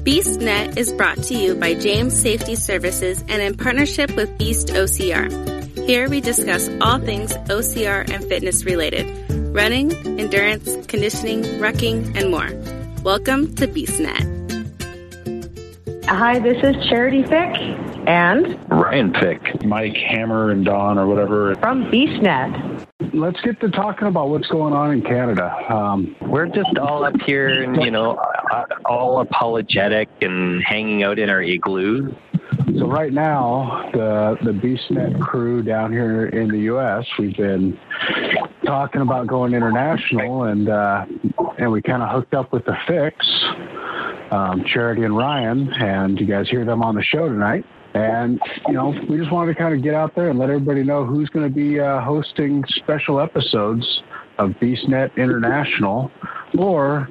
BeastNet is brought to you by James Safety Services and in partnership with Beast OCR. Here we discuss all things OCR and fitness related running, endurance, conditioning, rucking, and more. Welcome to BeastNet. Hi, this is Charity Fick and Ryan Fick, Mike Hammer and Don or whatever from BeastNet. Let's get to talking about what's going on in Canada. Um, We're just all up here, and you know, all apologetic and hanging out in our igloos. So right now, the the BeastNet crew down here in the U.S. We've been talking about going international, and uh, and we kind of hooked up with the Ficks, um, Charity and Ryan, and you guys hear them on the show tonight. And, you know, we just wanted to kind of get out there and let everybody know who's going to be uh, hosting special episodes of BeastNet International, or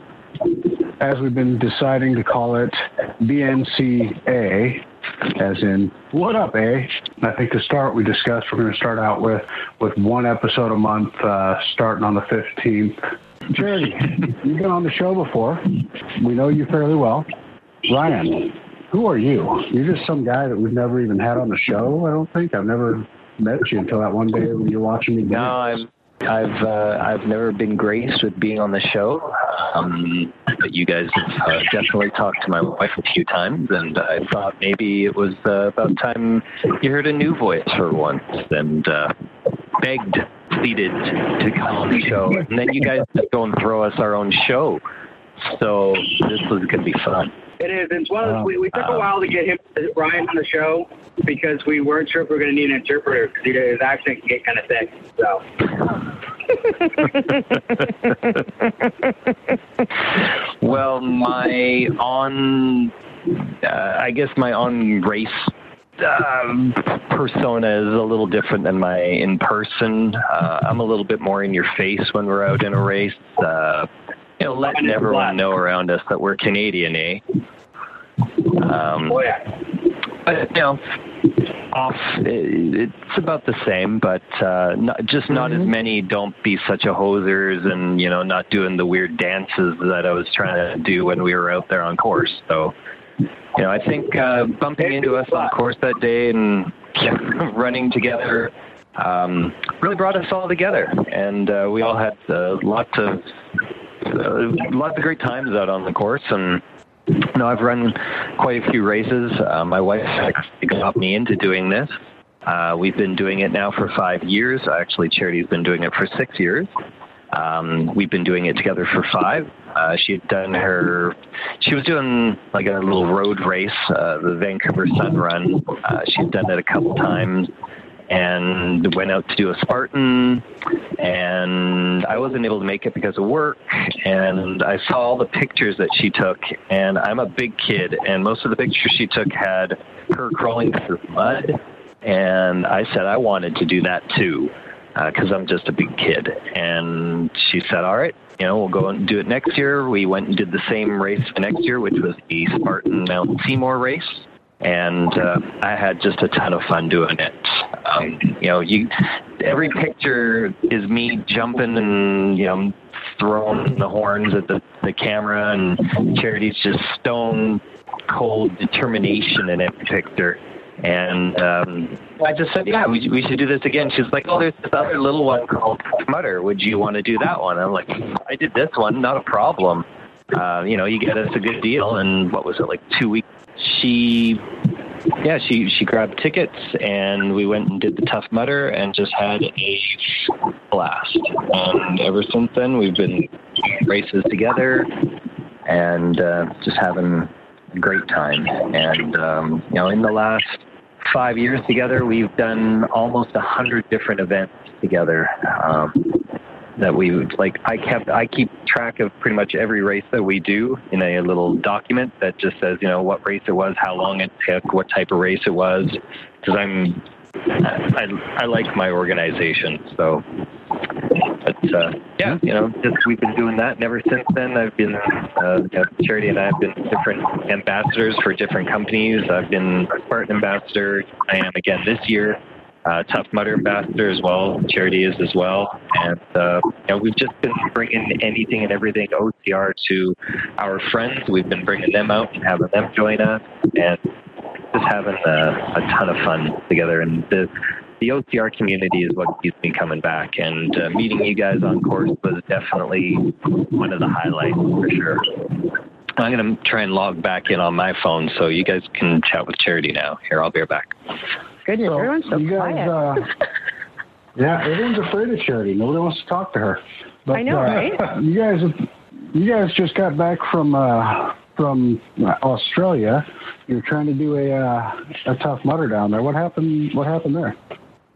as we've been deciding to call it, BNCA, as in what up, A? I think to start, we discussed we're going to start out with with one episode a month, uh, starting on the fifteenth. Jerry, you've been on the show before. We know you fairly well. Ryan, who are you? You're just some guy that we've never even had on the show. I don't think I've never met you until that one day when you're watching me. No, I'm. I've uh, I've never been graced with being on the show, um, but you guys have uh, definitely talked to my wife a few times, and I thought maybe it was uh, about time you heard a new voice for once, and uh, begged, pleaded to come on the show, and then you guys go and throw us our own show. So this was to be fun. It is. It's one of, we, we took a while to get him Ryan on the show because we weren't sure if we were going to need an interpreter because his accent can get kind of thick. So. well, my on, uh, I guess my on race um, persona is a little different than my in person. Uh, I'm a little bit more in your face when we're out in a race. Uh, you know, letting everyone know around us that we're Canadian, eh? Um, oh, yeah. But, you know, off, it's about the same, but uh, not, just not mm-hmm. as many don't be such a hosers and, you know, not doing the weird dances that I was trying to do when we were out there on course. So, you know, I think uh, bumping into us on course that day and running together um, really brought us all together. And uh, we all had uh, lots of uh, lots of great times out on the course, and you know I've run quite a few races. Uh, my wife got me into doing this. Uh, we've been doing it now for five years. Actually, Charity's been doing it for six years. Um, we've been doing it together for five. Uh, she had done her, she was doing like a little road race, uh, the Vancouver Sun Run. Uh, done it a couple times and went out to do a Spartan, and I wasn't able to make it because of work. And I saw all the pictures that she took, and I'm a big kid, and most of the pictures she took had her crawling through mud. And I said I wanted to do that too, because uh, I'm just a big kid. And she said, "All right, you know, we'll go and do it next year." We went and did the same race the next year, which was the Spartan Mount Seymour race and uh, I had just a ton of fun doing it. Um, you know, you every picture is me jumping and you know throwing the horns at the the camera, and Charity's just stone cold determination in every picture. And um, I just said, yeah, we, we should do this again. She's like, oh, there's this other little one called Mudder. Would you want to do that one? I'm like, I did this one, not a problem. Uh, you know, you get us a good deal. And what was it, like two weeks she yeah she she grabbed tickets and we went and did the tough mudder and just had a blast. And ever since then we've been races together and uh, just having a great time. And um, you know in the last five years together we've done almost a hundred different events together. Um, that we would like I kept I keep track of pretty much every race that we do in a little document that just says you know what race it was, how long it took, what type of race it was, because I'm I, I like my organization so. But uh, yeah, you know, just we've been doing that, and ever since then, I've been uh, Charity and I have been different ambassadors for different companies. I've been a Spartan ambassador. I am again this year. Uh, Tough Mudder ambassador as well. Charity is as well, and uh, you know, we've just been bringing anything and everything OCR to our friends. We've been bringing them out and having them join us, and just having a, a ton of fun together. And the the OCR community is what keeps me coming back. And uh, meeting you guys on course was definitely one of the highlights for sure. I'm going to try and log back in on my phone so you guys can chat with Charity now. Here, I'll be right back. Goodness, So, everyone's so guys, quiet. uh, yeah, everyone's afraid of Charity. Nobody wants to talk to her. But, I know, uh, right? You guys, you guys just got back from uh, from Australia. You're trying to do a uh, a tough Mudder down there. What happened? What happened there?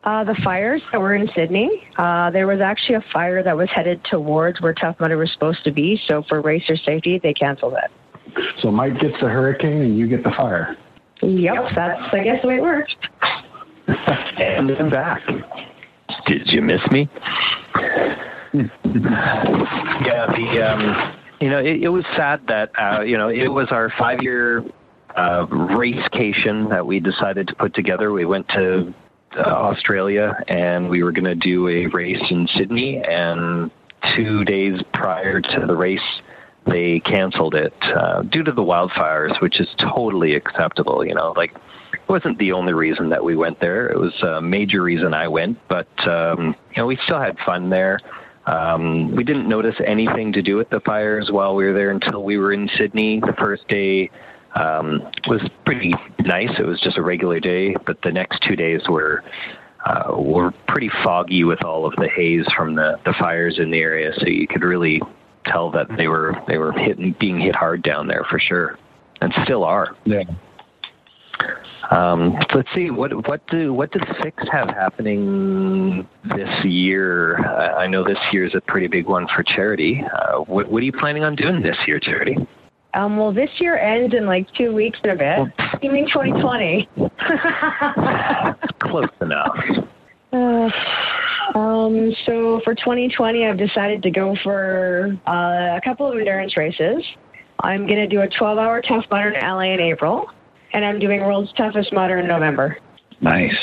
Uh, the fires that were in Sydney, uh, there was actually a fire that was headed towards where Tough Mudder was supposed to be. So for racer safety, they canceled it. So Mike gets the hurricane and you get the fire. Yep, that's I guess the way it works. And I'm back. Did you miss me? yeah, the um, you know it, it was sad that uh, you know it was our five year uh, racecation that we decided to put together. We went to uh, Australia and we were going to do a race in Sydney, and two days prior to the race. They canceled it uh, due to the wildfires, which is totally acceptable. You know, like wasn't the only reason that we went there. It was a major reason I went, but um, you know, we still had fun there. Um, we didn't notice anything to do with the fires while we were there until we were in Sydney. The first day um, was pretty nice. It was just a regular day, but the next two days were uh, were pretty foggy with all of the haze from the, the fires in the area. So you could really tell that they were they were hitting being hit hard down there for sure, and still are. Yeah. Um, let's see what what do what does Six have happening this year? Uh, I know this year is a pretty big one for charity. Uh, what, what are you planning on doing this year, Charity? Um, well, this year ends in like two weeks and a bit. You mean 2020? Close enough. Uh, um, so for 2020, I've decided to go for uh, a couple of endurance races. I'm going to do a 12-hour tough mudder in LA in April, and I'm doing World's Toughest Mudder in November. Nice.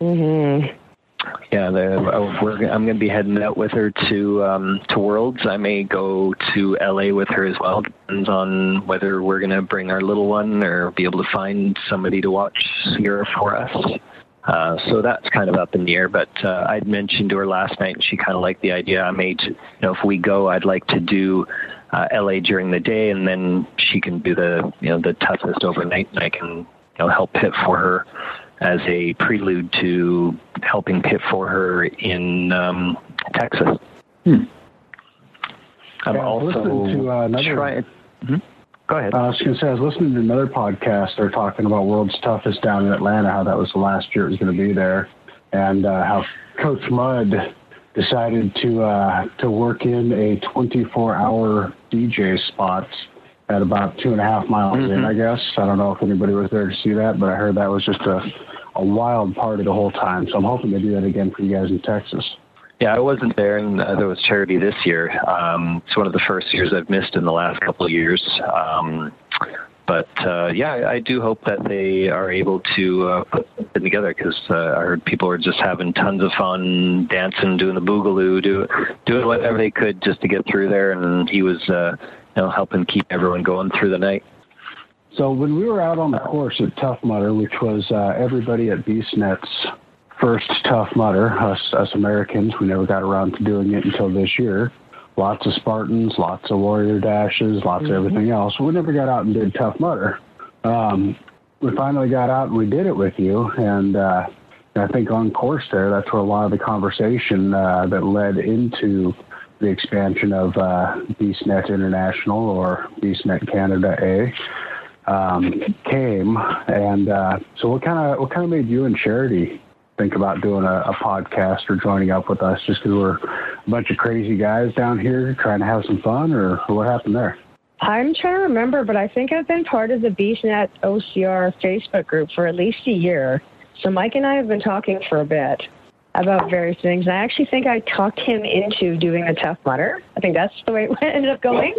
Mm-hmm. Yeah, the, uh, we're, I'm going to be heading out with her to um, to Worlds. I may go to LA with her as well. Depends on whether we're going to bring our little one or be able to find somebody to watch here for us. Uh, so that's kind of up in the air. But uh, I'd mentioned to her last night, and she kind of liked the idea. I made, you know, if we go, I'd like to do uh, LA during the day, and then she can do the, you know, the toughest overnight, and I can, you know, help pit for her as a prelude to helping pit for her in um, Texas. I'm Yeah, also to, uh, another- trying. Mhm. Go ahead. Uh, I was going to say, I was listening to another podcast. They're talking about World's Toughest down in Atlanta, how that was the last year it was going to be there, and uh, how Coach Mudd decided to uh, to work in a 24-hour DJ spot at about two and a half miles in. Mhm. I guess I don't know if anybody was there to see that, but I heard that was just a a wild party the whole time. So I'm hoping they do that again for you guys in Texas. Yeah, I wasn't there, and uh, there was charity this year. Um, it's one of the first years I've missed in the last couple of years. Um, but uh, yeah, I, do hope that they are able to uh, put something together because uh, I heard people were just having tons of fun, dancing, doing the boogaloo, do, doing whatever they could just to get through there. And he was, uh, you know, helping keep everyone going through the night. So when we were out on the course at Tough Mudder, which was uh, everybody at BeastNet's first Tough Mudder, us, us Americans, we never got around to doing it until this year. Lots of Spartans, lots of Warrior Dashes, lots of everything else. We never got out and did Tough Mudder. Um, we finally got out and we did it with you, and uh, I think on course there, that's where a lot of the conversation uh, that led into the expansion of uh, BeastNet International or BeastNet Canada A um, came. And uh, so, what kind of what kind of made you and Charity think about doing a, a podcast or joining up with us? Just because we're a bunch of crazy guys down here trying to have some fun, or, what happened there? I'm trying to remember, but I think I've been part of the BeastNet OCR Facebook group for at least a year. So Mike and I have been talking for a bit about various things. And I actually think I talked him into doing a Tough Mudder. I think that's the way it ended up going.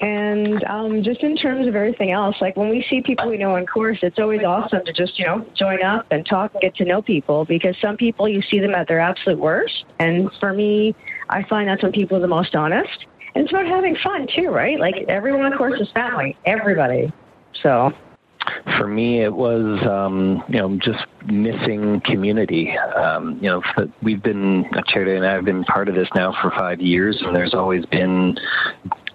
And um, just in terms of everything else, like when we see people we know on course, it's always awesome to just, you know, join up and talk and get to know people because some people you see them at their absolute worst. And for me, I find that's when people are the most honest. And it's about having fun too, right? Like everyone on course is family, everybody. So for me, it was um, you know just missing community. Um, you know, we've been Charity and I have been part of this now for five years, and there's always been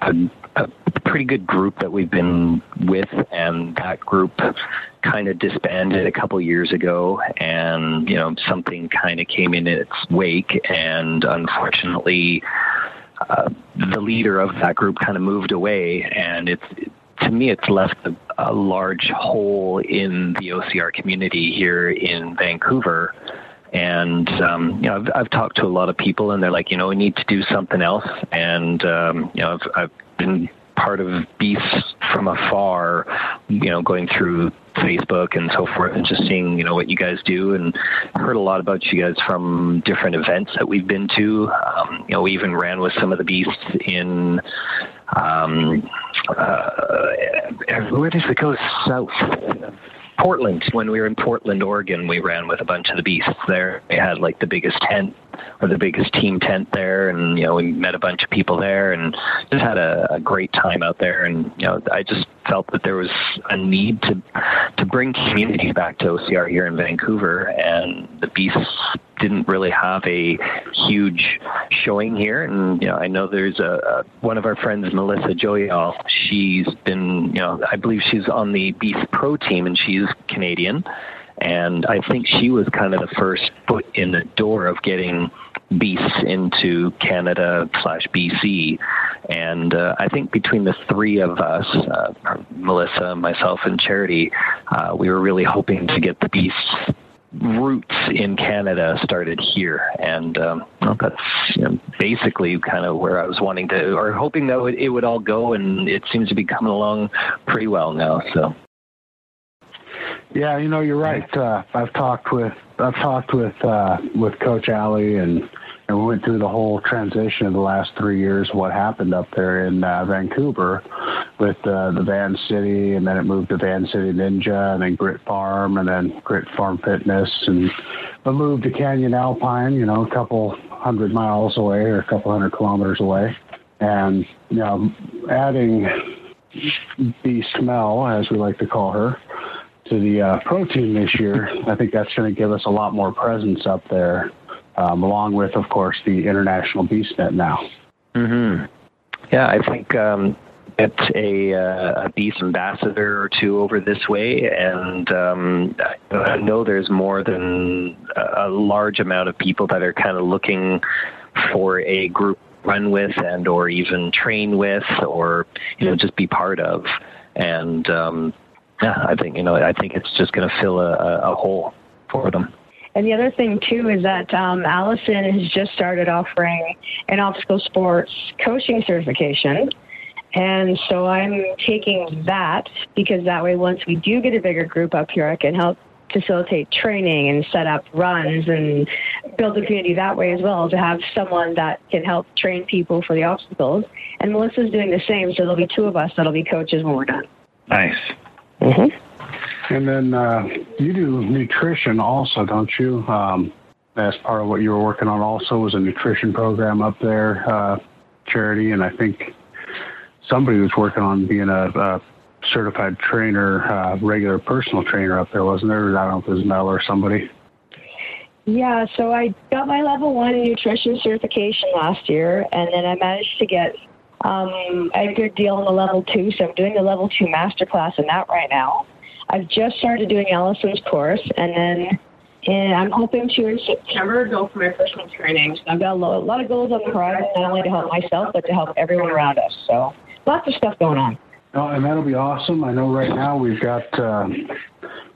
a, a pretty good group that we've been with, and that group kind of disbanded a couple years ago, and you know something kind of came in its wake, and unfortunately. Uh, the leader of that group kind of moved away, and it's to me, it's left a, a large hole in the OCR community here in Vancouver. And um, you know, I've, I've talked to a lot of people, and they're like, you know, we need to do something else. And um, you know, I've, I've been part of Beasts from afar, you know, going through Facebook and so forth, and just seeing you know what you guys do, and heard a lot about you guys from different events that we've been to. Um, you know, we even ran with some of the Beasts in um, uh, where does it go south? Portland. When we were in Portland, Oregon, we ran with a bunch of the beasts there. We had like the biggest tent or the biggest team tent there, and you know we met a bunch of people there, and just had a, a great time out there. And you know I just felt that there was a need to to bring community back to OCR here in Vancouver, and the beasts didn't really have a huge showing here. And you know I know there's a, a one of our friends, Melissa Joyal. She's been you know I believe she's on the Beast Pro team, and she's Canadian and I think she was kind of the first foot in the door of getting beasts into Canada slash BC. And uh, I think between the three of us, uh, Melissa, myself, and Charity, uh, we were really hoping to get the beasts roots in Canada started here, and um, well, that's you know, basically kind of where I was wanting to, or hoping that it would all go, and it seems to be coming along pretty well now. So yeah, you know, you're right. Uh, I've talked with I've talked with uh, with Coach Alley and and we went through the whole transition of the last three years, what happened up there in uh, Vancouver with uh, the Van City, and then it moved to Van City Ninja, and then Grit Farm, and then Grit Farm Fitness, and a move to Canyon Alpine, you know, a couple hundred miles away or a couple hundred kilometers away, and you know, adding Beast Smell, as we like to call her, to the uh, this year, I think that's going to give us a lot more presence up there, um, along with, of course, the international BeastNet now. Mm-hmm. Yeah, I think um, it's a, uh, a Beast ambassador or two over this way, and um, I know there's more than a large amount of people that are kind of looking for a group run with and or even train with or you know just be part of and um yeah, I think you know I think it's just going to fill a, a, hole for them. And the other thing too is that um, Allison has just started offering an obstacle sports coaching certification. And so I'm taking that because that way, once we do get a bigger group up here, I can help facilitate training and set up runs and build a community that way as well to have someone that can help train people for the obstacles. And Melissa's doing the same, so there'll be two of us that'll be coaches when we're done. Nice. Mm-hmm. And then uh, you do nutrition also, don't you? Um, as part of what you were working on also was a nutrition program up there, uh, charity, and I think somebody was working on being a, a certified trainer, uh, regular personal trainer up there, wasn't there? I don't know if it was Mel or somebody. Yeah, so I got my level one nutrition certification last year, and then I managed to get um, a good deal on the level two, so I'm doing the level two master class in that right now. I've just started doing Allison's course, and then and I'm hoping to in September go for my personal training. So I've got a lot of goals on the horizon, not only to help myself, but to help everyone around us. So lots of stuff going on. Oh, and that'll be awesome. I know right now we've got uh,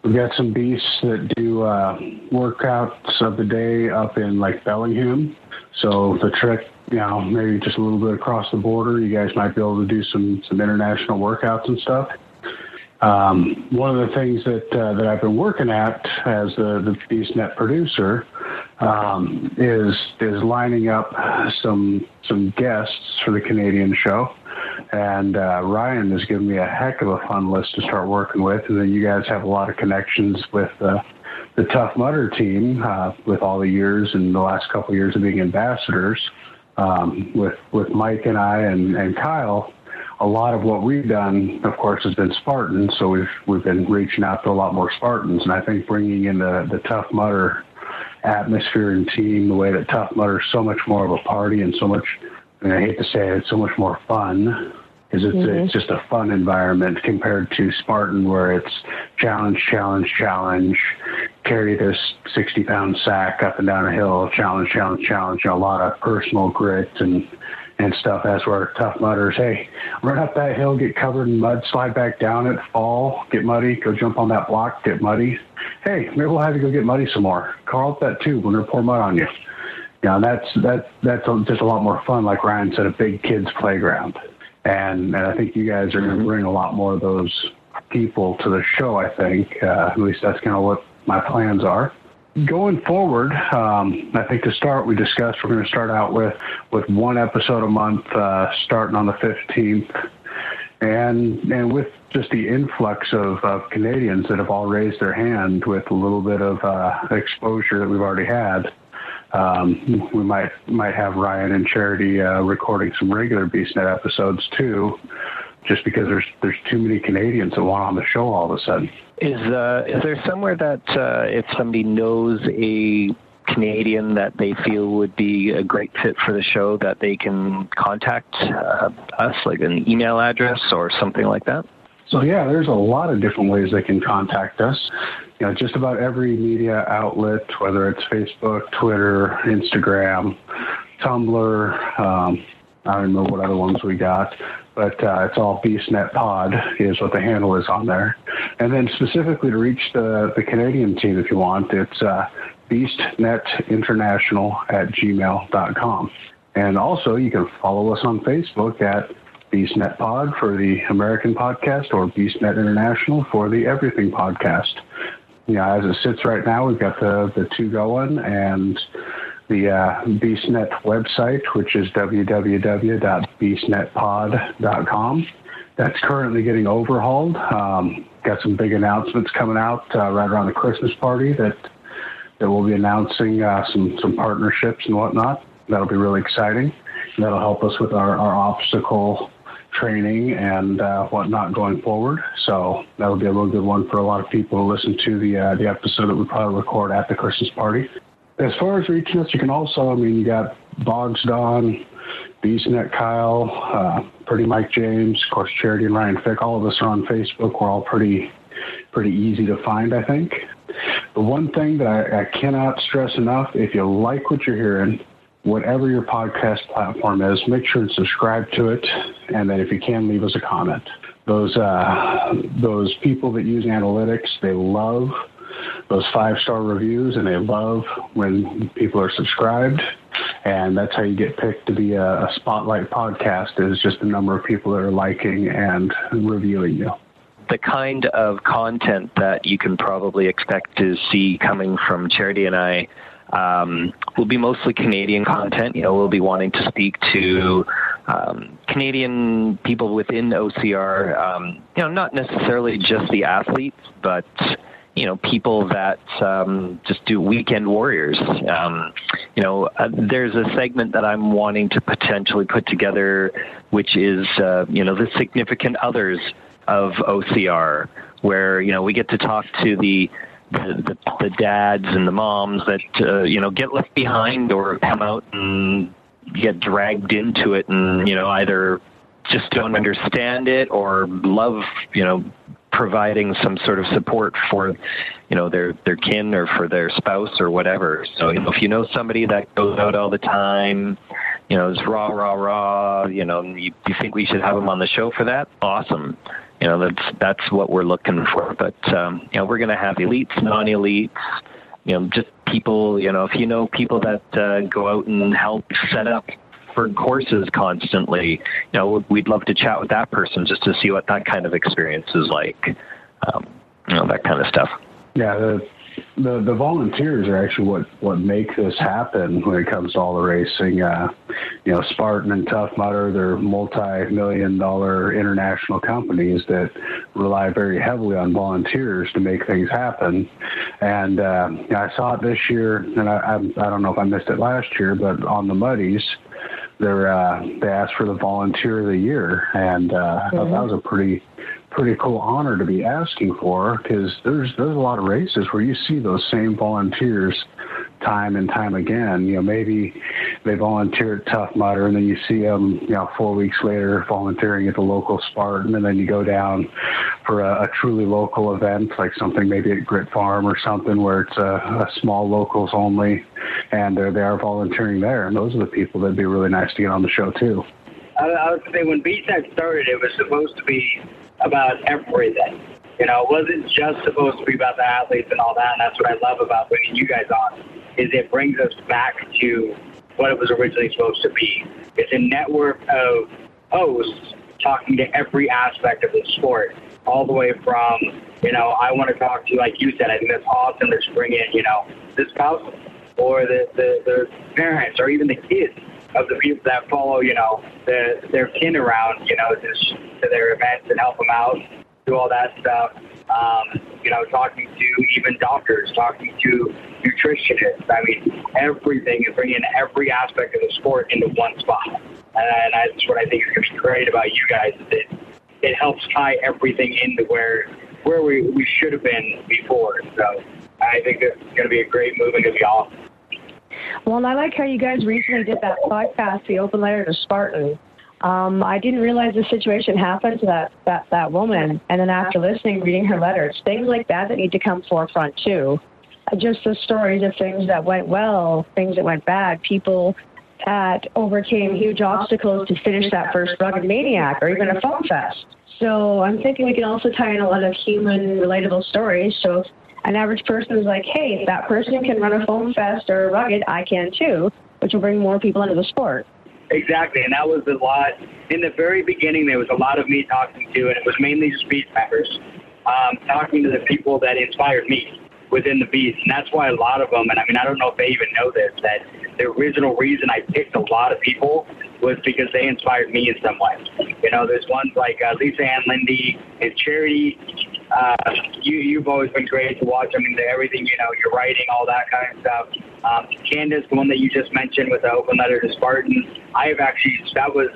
we've got some beasts that do uh, workouts of the day up in like Bellingham. So the trick you know, maybe just a little bit across the border, you guys might be able to do some some international workouts and stuff. Um, one of the things that uh, that I've been working at as the the BeastNet producer um, is is lining up some some guests for the Canadian show. And uh, Ryan has given me a heck of a fun list to start working with. And then you guys have a lot of connections with uh, the Tough Mudder team uh, with all the years and the last couple of years of being ambassadors. Um, with with Mike and I and, and Kyle, a lot of what we've done, of course, has been Spartan. So we've we've been reaching out to a lot more Spartans, and I think bringing in the the Tough Mudder atmosphere and team, the way that Tough Mudder is so much more of a party and so much, and I hate to say it, it's so much more fun because it's, mm-hmm. it's just a fun environment compared to Spartan where it's challenge, challenge, challenge, carry this 60 pound sack up and down a hill, challenge, challenge, challenge, a lot of personal grit and, and stuff. As where Tough Mudders, hey, run up that hill, get covered in mud, slide back down it, fall, get muddy, go jump on that block, get muddy. Hey, maybe we'll have you go get muddy some more. Call up that tube when they pour mud on you. Yeah, that's that that's just a lot more fun. Like Ryan said, a big kids playground, and and I think you guys are going to mm-hmm. bring a lot more of those people to the show. I think uh, at least that's kind of what my plans are. Going forward, um, I think to start, we discussed we're going to start out with with one episode a month, uh, starting on the 15th, and and with just the influx of, of Canadians that have all raised their hand with a little bit of uh, exposure that we've already had. Um, we might might have Ryan and Charity uh, recording some regular BeastNet episodes too, just because there's there's too many Canadians that want on the show all of a sudden. Is uh, is there somewhere that uh, if somebody knows a Canadian that they feel would be a great fit for the show that they can contact uh, us, like an email address or something like that? So yeah, there's a lot of different ways they can contact us. You know, just about every media outlet, whether it's Facebook, Twitter, Instagram, Tumblr. Um, I don't know what other ones we got, but uh, it's all BeastNet Pod is what the handle is on there. And then specifically to reach the, the Canadian team, if you want, it's uh, beastnetinternational at gmail.com. And also, you can follow us on Facebook at BeastNet Pod for the American podcast or BeastNet International for the Everything podcast. Know, as it sits right now, we've got the, the two going and the uh, BeastNet website, which is www.beastnetpod.com. That's currently getting overhauled. Um, got some big announcements coming out uh, right around the Christmas party that that we'll be announcing uh, some some partnerships and whatnot. That'll be really exciting. That'll help us with our, our obstacle training and uh, whatnot going forward. So that'll be a real good one for a lot of people to listen to the uh, the episode that we probably record at the Christmas party. As far as reaching us, you can also, I mean, you got Boggs Don, BeastNet Kyle, uh, Pretty Mike James, of course, Charity and Ryan Fick. All of us are on Facebook. We're all pretty pretty easy to find, I think. The one thing that I, I cannot stress enough, if you like what you're hearing, whatever your podcast platform is, make sure to subscribe to it, and then if you can, leave us a comment. Those uh, those people that use analytics, they love those five star reviews, and they love when people are subscribed. And that's how you get picked to be a, a spotlight podcast is just the number of people that are liking and reviewing you the kind of content that you can probably expect to see coming from Charity and I um, will be mostly Canadian content. You know, we'll be wanting to speak to um, Canadian people within OCR. Um, you know, not necessarily just the athletes, but you know, people that um, just do weekend warriors. Um, you know, uh, there's a segment that I'm wanting to potentially put together, which is, uh, you know, the significant others of OCR, where you know we get to talk to the the, the, the dads and the moms that uh, you know get left behind or come out and get dragged into it and you know either just don't understand it or love you know providing some sort of support for you know their their kin or for their spouse or whatever so you know if you know somebody that goes out all the time you know is raw raw raw you know you, you think we should have them on the show for that awesome you know that's that's what we're looking for. But um, you know we're going to have elites, non-elites, you know just people. You know if you know people that uh, go out and help set up courses constantly, you know we'd love to chat with that person just to see what that kind of experience is like. Um, you know that kind of stuff. Yeah, the the the volunteers are actually what what make this happen when it comes to all the racing. Uh, you know, Spartan and Tough Mudder, they're multi-million dollar international companies that rely very heavily on volunteers to make things happen. And uh, I saw it this year, and I, I I don't know if I missed it last year, but on the Muddies. They're, uh, they asked for the volunteer of the year, and uh, mm-hmm. that was a pretty pretty cool honor to be asking for because there's there's a lot of races where you see those same volunteers time and time again. You know, maybe they volunteer at Tough Mudder, and then you see them, you know, four weeks later volunteering at the local Spartan, and then you go down for a, a truly local event, like something maybe at Grit Farm or something where it's a, a small locals only, and they're they are volunteering there. And those are the people that'd be really nice to get on the show too. I, I would say when BSEC started, it was supposed to be about everything. You know, it wasn't just supposed to be about the athletes and all that. And that's what I love about bringing you guys on, is it brings us back to what it was originally supposed to be. It's a network of hosts talking to every aspect of the sport, all the way from, you know, I want to talk to like you said, I think that's awesome to bring in, you know, the spouse or the, the, the parents or even the kids of the people that follow, you know, the, their kin around, you know, just to their events and help them out, do all that stuff. Um, you know, talking to even doctors, talking to nutritionists. I mean, everything is bringing every aspect of the sport into one spot. And that's what I think is going to be great about you guys. Is it it helps tie everything into where where we, we should have been before. So I think it's going to be a great move and going to be awesome. Well, and I like how you guys recently did that podcast, the open letter to Spartan. Um, I didn't realize the situation happened to that, that, that woman. And then after listening, reading her letter, it's things like that that need to come forefront too. Just the stories of things that went well, things that went bad, people that overcame huge obstacles to finish that first rugged maniac or even a foam fest. So I'm thinking we can also tie in a lot of human relatable stories. So an average person is like, hey, if that person can run a foam fest or a rugged, I can too, which will bring more people into the sport. Exactly, and that was a lot. In the very beginning, there was a lot of me talking to, and it was mainly just beast members, um, talking to the people that inspired me within the beast, and that's why a lot of them. And I mean, I don't know if they even know this that the original reason I picked a lot of people was because they inspired me in some way. You know, there's ones like uh, Lisa Ann Lindy and Charity. Uh, you, you've always been great to watch. I mean, the, everything, you know, your writing, all that kind of stuff. Um, Candace, the one that you just mentioned with the open letter to Spartan, I have actually, that was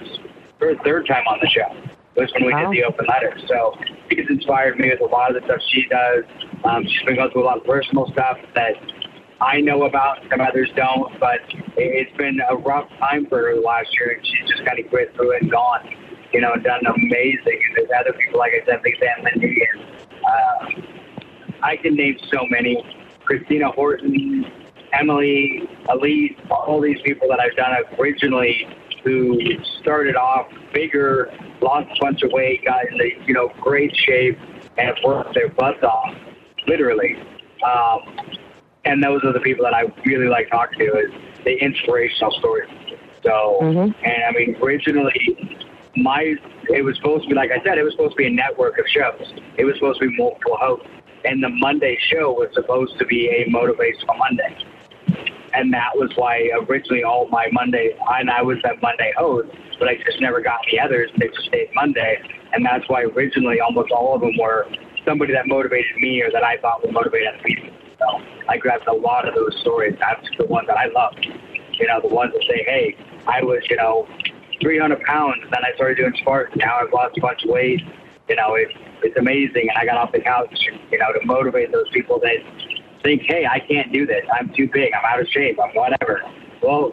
her third time on the show was when we wow. did the open letter. So she's inspired me with a lot of the stuff she does. Um, she's been going through a lot of personal stuff that I know about, some others don't, but it's been a rough time for her last year, and she's just kind of grit through it and gone, you know, done amazing. And there's other people, like I said, Lisa Ann Lindy, and uh, I can name so many. Christina Horton, Emily, Elise, all these people that I've done originally who started off bigger, lost a bunch of weight, got in the, you know, great shape, and worked their butts off, literally. Um, and those are the people that I really like talking to is the inspirational stories. So, mm-hmm. and I mean, originally, my it was supposed to be like I said, it was supposed to be a network of shows. It was supposed to be multiple hosts, and the Monday show was supposed to be a motivational Monday. And that was why originally all my Monday, and I was that Monday host, but I just never got the others. They just stayed Monday, and that's why originally almost all of them were somebody that motivated me or that I thought would motivate other people. So I grabbed a lot of those stories. That's the ones that I love. You know, the ones that say, hey, I was, you know, 300 pounds, then I started doing Spartan. Now I've lost a bunch of weight. You know, it, it's amazing. And I got off the couch, you know, to motivate those people that think, hey, I can't do this. I'm too big. I'm out of shape. I'm whatever. Well,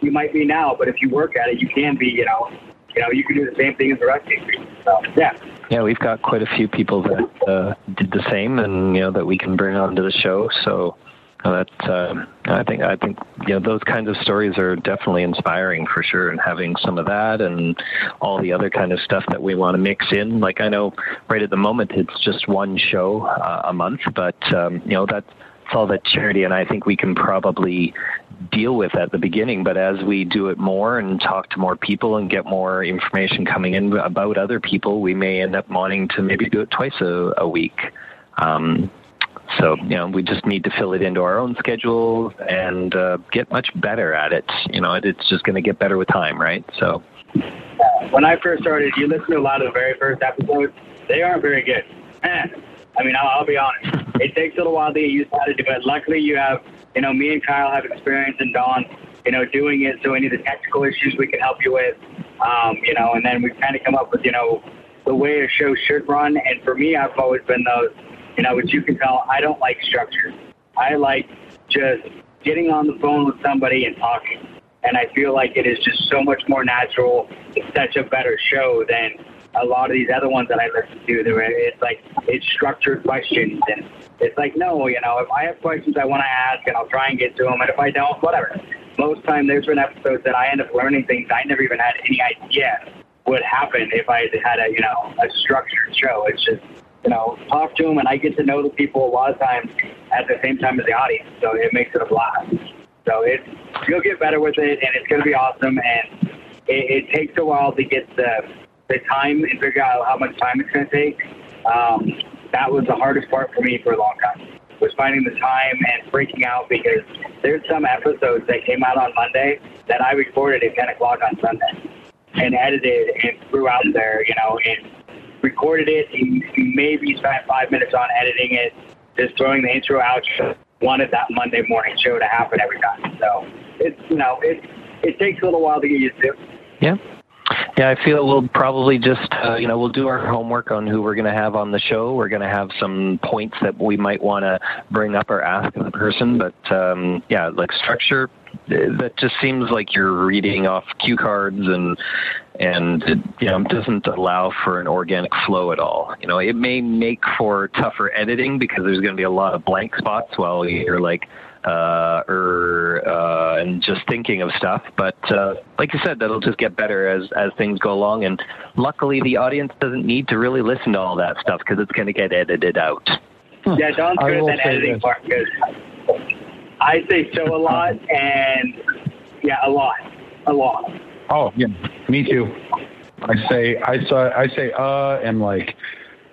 you might be now, but if you work at it, you can be, you know, you know, you can do the same thing as the rest of you. So, yeah. Yeah, we've got quite a few people that uh, did the same, and you know that we can bring onto the show. So uh, that uh, I think I think you know those kinds of stories are definitely inspiring for sure, and having some of that and all the other kind of stuff that we want to mix in. Like I know right at the moment it's just one show uh, a month, but um, you know that's all that charity, and I think we can probably deal with at the beginning. But as we do it more and talk to more people and get more information coming in about other people, we may end up wanting to maybe do it twice a, a week. Um, So you know, we just need to fill it into our own schedules and uh, get much better at it. You know, it's just going to get better with time, right? So. When I first started, you listen to a lot of the very first episodes. They aren't very good. Eh. I mean, I'll, I'll be honest. it takes a little while to get used to how to do it. Luckily, you have, you know, me and Kyle have experience in Don, you know, doing it. So any of the technical issues we can help you with, um, you know, and then we've kind of come up with, you know, the way a show should run. And for me, I've always been those, you know, which you can tell, I don't like structure. I like just getting on the phone with somebody and talking. And I feel like it is just so much more natural. It's such a better show than a lot of these other ones that I listen to. There, it's like it's structured questions, and it's like no, you know, if I have questions I want to ask, and I'll try and get to them, and if I don't, whatever. Most time, there's been episodes that I end up learning things I never even had any idea would happen if I had a you know a structured show. It's just you know talk to them, and I get to know the people a lot of times at the same time as the audience, so it makes it a blast. So it's you'll get better with it, and it's going to be awesome. And it, it takes a while to get the the time and figure out how much time it's going to take. Um, that was the hardest part for me for a long time was finding the time and freaking out because there's some episodes that came out on Monday that I recorded at 10 o'clock on Sunday and edited and threw out there, you know, and recorded it and maybe spent five minutes on editing it, just throwing the intro out. Wanted that Monday morning show to happen every time. So it's, you know, it, it takes a little while to get used to. Yeah. Yeah, I feel we'll probably just, uh, you know, we'll do our homework on who we're going to have on the show. We're going to have some points that we might want to bring up or ask the person. But um, yeah, like structure, that just seems like you're reading off cue cards and and it, you know doesn't allow for an organic flow at all. You know, it may make for tougher editing because there's going to be a lot of blank spots while you're like uh, or uh, and just thinking of stuff. But uh, like you said, that'll just get better as as things go along. And luckily, the audience doesn't need to really listen to all that stuff because it's going to get edited out. Yeah, Don's good at that editing part because I say so a lot, and yeah, a lot, a lot. Oh yeah, me too. I say I saw I say uh and like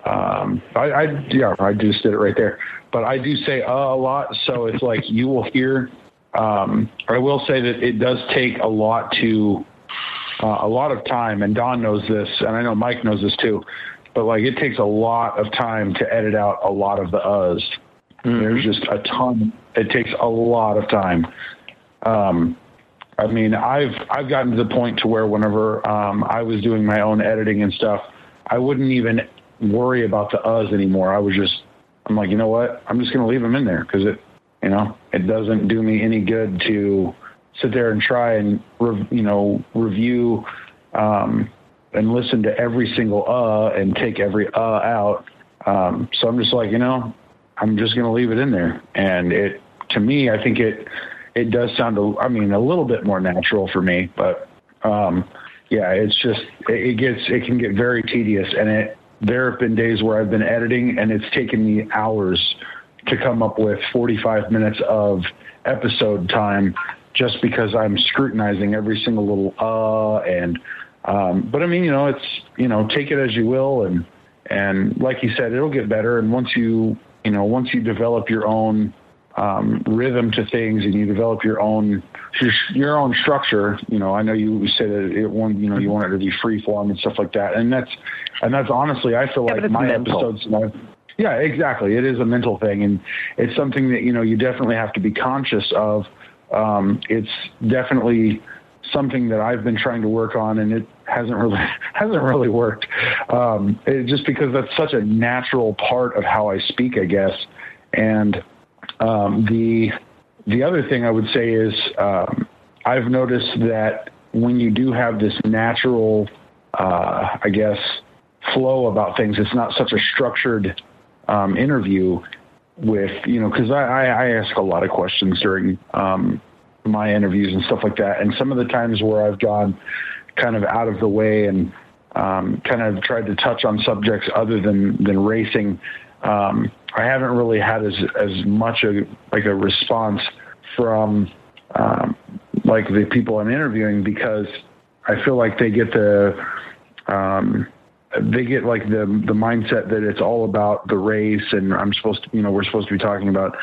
um I, I yeah I just did it right there but I do say uh a lot, so it's like you will hear. Um, I will say that it does take a lot to uh, a lot of time, and Don knows this, and I know Mike knows this too. But like, it takes a lot of time to edit out a lot of the uhs. Mm-hmm. There's just a ton. It takes a lot of time. Um, I mean, I've I've gotten to the point to where whenever um, I was doing my own editing and stuff, I wouldn't even worry about the us anymore. I was just I'm like, you know what? I'm just going to leave them in there because it, you know, it doesn't do me any good to sit there and try and, re- you know, review um, and listen to every single uh and take every uh out. Um, so I'm just like, you know, I'm just going to leave it in there. And it, to me, I think it, it does sound, a, I mean, a little bit more natural for me, but, um, yeah, it's just, it, it gets, it can get very tedious. And it, there have been days where I've been editing and it's taken me hours to come up with 45 minutes of episode time just because I'm scrutinizing every single little uh and um but I mean, you know, it's you know, take it as you will. And and like you said, it'll get better. And once you you know, once you develop your own um, rhythm to things and you develop your own your, your own structure. You know, I know you said that it one, you know, you want it to be free form and stuff like that, and that's and that's honestly, I feel yeah, like my mental. episodes. yeah, exactly. It is a mental thing, and it's something that you know you definitely have to be conscious of. Um, it's definitely something that I've been trying to work on, and it hasn't really hasn't really worked. Um, it, just because that's such a natural part of how I speak, I guess, and um, the the other thing I would say is um, I've noticed that when you do have this natural, uh, I guess, flow about things, it's not such a structured um, interview with you know because I, I, ask a lot of questions during um, my interviews and stuff like that, and some of the times where I've gone kind of out of the way and um, kind of tried to touch on subjects other than than racing um, I haven't really had as as much a like a response from um, like the people I'm interviewing because I feel like they get the um, they get like the the mindset that it's all about the race, and I'm supposed to, you know, we're supposed to be talking about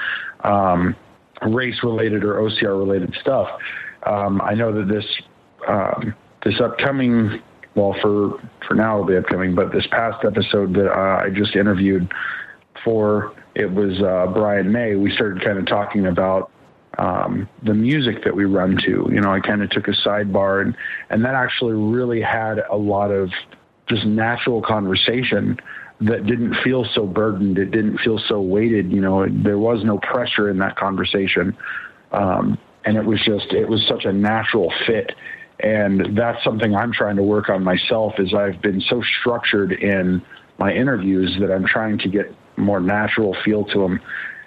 um, race related or OCR related stuff. Um, I know that this this upcoming, well, for for now it'll be upcoming, but this past episode that uh, I just interviewed for it was uh, Brian May. We started kind of talking about um, the music that we run to. You know, I kind of took a sidebar, and and that actually really had a lot of just natural conversation that didn't feel so burdened. It didn't feel so weighted. You know, there was no pressure in that conversation. Um, and it was just, it was such a natural fit. And that's something I'm trying to work on myself is I've been so structured in my interviews that I'm trying to get more natural feel to them.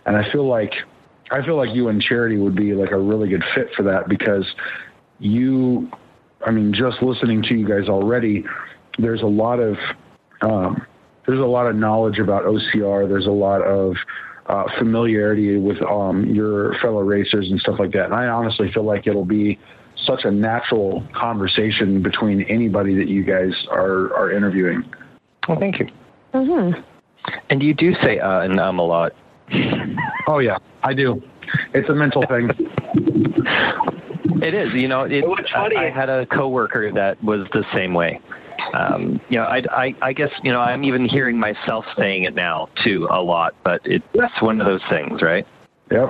And I feel like, I feel like you and Charity would be like a really good fit for that because you, I mean, just listening to you guys already, there's a lot of um, there's a lot of knowledge about OCR. There's a lot of uh, familiarity with um, your fellow racers and stuff like that. And I honestly feel like it'll be such a natural conversation between anybody that you guys are are interviewing. Well, thank you. Mm-hmm. And you do say uh and um a lot. Oh yeah, I do. It's a mental thing. It is, you know. It, I, I had a coworker that was the same way um, you know, I, I, I guess you know I'm even hearing myself saying it now too a lot, but it's one of those things, right? Yep.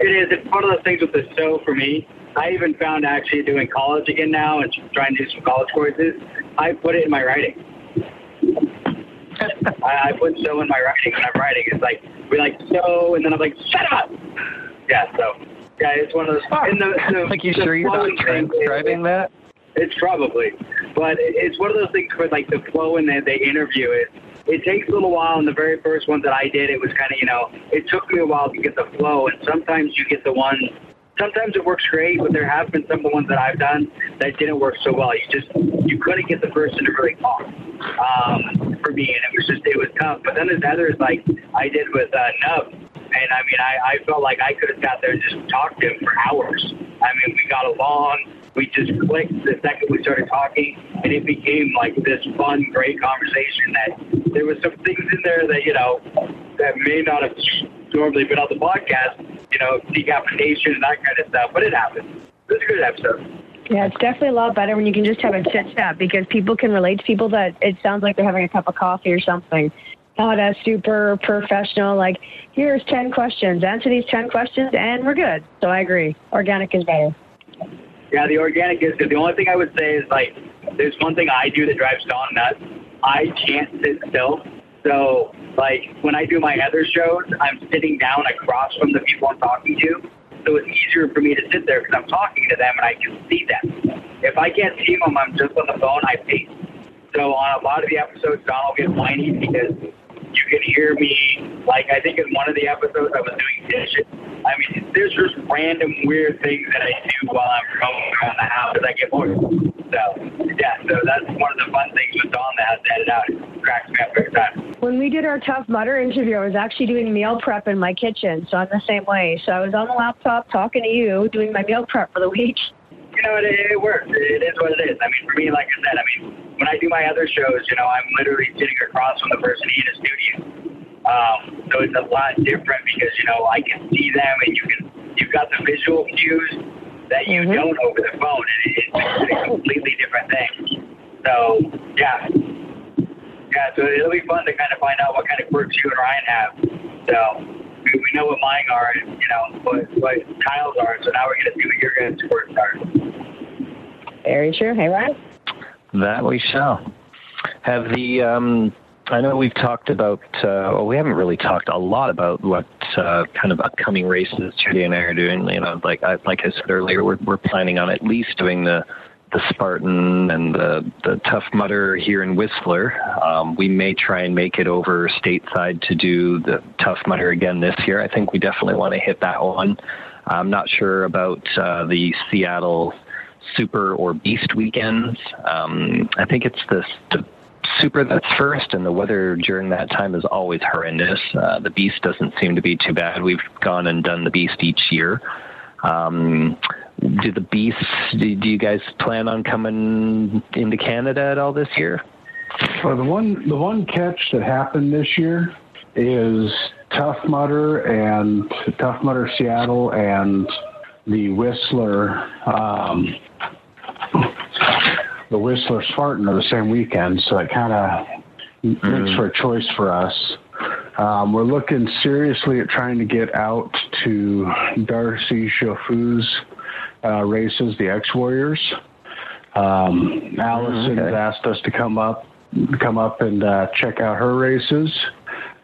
It is. It's one of those things with the show for me. I even found actually doing college again now and trying to do some college courses. I put it in my writing. I, I put so in my writing when I'm writing. It's like we like so, and then I'm like, shut up. Yeah. So yeah, it's one of those. And the, the, like you sure you're not transcribing that? It's probably, but it's one of those things where like the flow in the, the interview is. It takes a little while. And the very first one that I did, it was kind of you know, it took me a while to get the flow. And sometimes you get the one. Sometimes it works great, but there have been some of the ones that I've done that didn't work so well. You just you couldn't get the person to really talk um, for me, and it was just it was tough. But then there's others like I did with uh, Nub, and I mean I, I felt like I could have sat there and just talked to him for hours. I mean we got along we just clicked the second we started talking, and it became like this fun, great conversation. That there was some things in there that you know that may not have normally been on the podcast, you know, decapitation and that kind of stuff, but it happened. It was a good episode. Yeah, it's definitely a lot better when you can just have a chit chat because people can relate to people that it sounds like they're having a cup of coffee or something. Not as super professional, like, here's 10 questions, answer these 10 questions, and we're good. So I agree. Organic is better. Yeah, the organic is good. The only thing I would say is like, there's one thing I do that drives Don nuts. I can't sit still. So, like, when I do my other shows, I'm sitting down across from the people I'm talking to. So it's easier for me to sit there because I'm talking to them and I can see them. If I can't see them, I'm just on the phone, I pace. So on a lot of the episodes, Don will get whiny because you can hear me, like, I think in one of the episodes I was doing dishes I mean, there's just random weird things that I do while I'm roaming around the house as I get bored. So, yeah, so that's one of the fun things with Dawn that has to edit out. It cracks me up every time. When we did our Tough Mudder interview, I was actually doing meal prep in my kitchen, so I'm the same way. So I was on the laptop talking to you, doing my meal prep for the week. You know, it, it works. It is what it is. I mean, for me, like I said, I mean, when I do my other shows, you know, I'm literally sitting across from the person in a studio um, so it's a lot different because you know I can see them and you can you've got the visual cues that you mm-hmm. don't over the phone, and it, it's a completely different thing. So yeah, yeah. So it'll be fun to kind of find out what kind of quirks you and Ryan have. So we, we know what mine are, and you know what what Kyle's are. So now we're gonna see what your guys' quirks are. Very true. Hey, Ryan. That we shall. Have the um, I know we've talked about, uh, well, we haven't really talked a lot about what uh, kind of upcoming races Judy and I are doing. You know, like I, like I said earlier, we're, we're planning on at least doing the the Spartan and the the Tough Mudder here in Whistler. Um, we may try and make it over stateside to do the Tough Mudder again this year. I think we definitely want to hit that one. I'm not sure about uh, the Seattle Super or Beast weekends. Um, I think it's the, the super that's first, and the weather during that time is always horrendous. Uh, the beast doesn't seem to be too bad. We've gone and done the beast each year. Um, do the beasts? Do, do you guys plan on coming into Canada at all this year? Well, the one the one catch that happened this year is Tough Mudder and Tough Mudder Seattle and the Whistler um, the Whistler Spartan are the same weekend, so it kind of mm-hmm. makes for a choice for us. Um, we're looking seriously at trying to get out to Darcy Chauffoux uh, races, the X Warriors. Um, Allison okay. has asked us to come up, come up and uh, check out her races,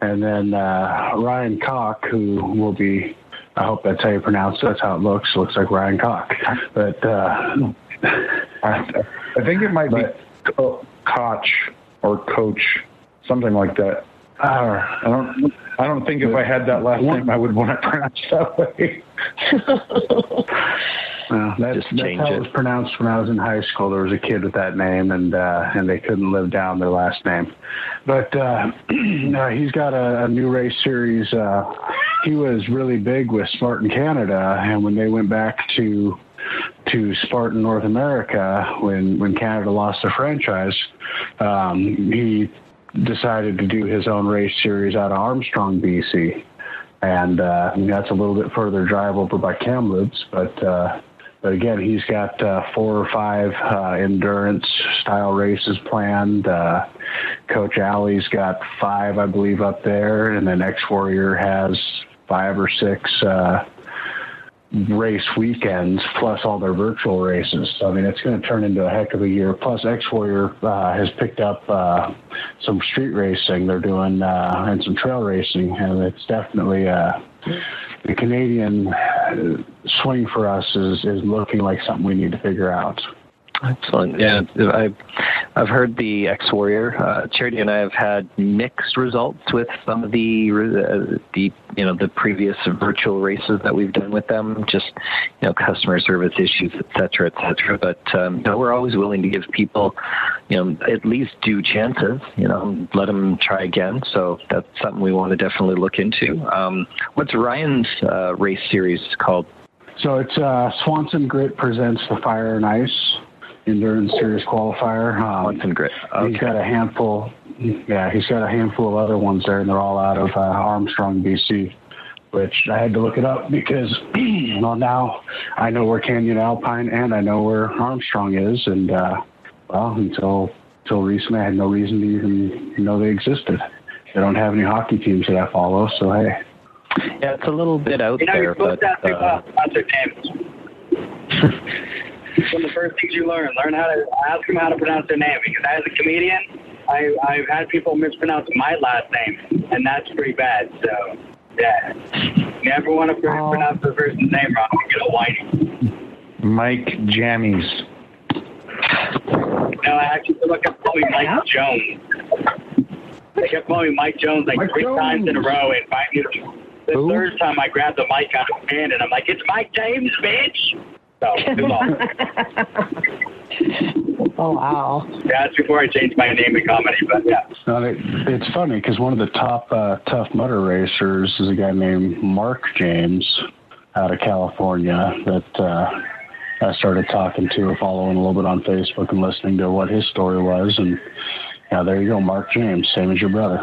and then uh, Ryan Cock, who will be, I hope that's how you pronounce it. That's how it looks. It looks like Ryan Cock, but uh, I, I think it might but, be Koch or Coach, something like that. Uh, I don't. I don't think if I had that last name, I would want to pronounce that way. well, that's, Just that's how it. it was pronounced when I was in high school. There was a kid with that name, and uh, and they couldn't live down their last name. But uh, he's got a, a new race series. Uh, he was really big with Spartan Canada, and when they went back to to Spartan North America when when Canada lost the franchise, um, he decided to do his own race series out of Armstrong, BC, and uh, that's a little bit further drive over by Kamloops, but. Uh, but again, he's got uh, four or five uh, endurance style races planned. Uh, Coach Alley's got five, I believe, up there, and then X Warrior has five or six uh, race weekends plus all their virtual races. So, I mean, it's going to turn into a heck of a year. Plus, X Warrior uh, has picked up uh, some street racing. They're doing uh, and some trail racing, and it's definitely uh, the Canadian uh, swing for us is is looking like something we need to figure out. Excellent. Yeah, I've I've heard the X Warrior. Uh, Charity and I have had mixed results with some of the uh, the you know the previous virtual races that we've done with them. Just you know customer service issues, et cetera, et cetera. But um, we're always willing to give people you know at least due chances. You know, let them try again. So that's something we want to definitely look into. Um, what's Ryan's uh, race series called? So it's uh, Swanson Grit presents the Fire and Ice endurance series qualifier. Um, and Grit. Okay. He's got a handful. Yeah, he's got a handful of other ones there, and they're all out of uh, Armstrong, BC. Which I had to look it up because, well, now I know where Canyon Alpine and I know where Armstrong is, and uh, well, until until recently, I had no reason to even know they existed. They don't have any hockey teams that I follow, so hey. Yeah, it's a little bit out you know, there, but. To uh, one of the first things you learn. Learn how to ask them how to pronounce their name. Because as a comedian, I, I've had people mispronounce my last name, and that's pretty bad. So, yeah. Never want to oh. pronounce the person's name wrong and get a whiny. Mike Jammies. No, I actually like I'm calling Mike Jones. They kept calling me Mike Jones like Mike three Jones. times in a row five minutes. The Who? third time I grabbed the mic out of his hand and I'm like, it's Mike James, bitch. So, oh wow! Yeah, that's before I changed my name to comedy, but yeah. No, it, it's funny because one of the top uh, tough mudder racers is a guy named Mark James out of California that uh, I started talking to, following a little bit on Facebook and listening to what his story was, and yeah, there you go, Mark James, same as your brother.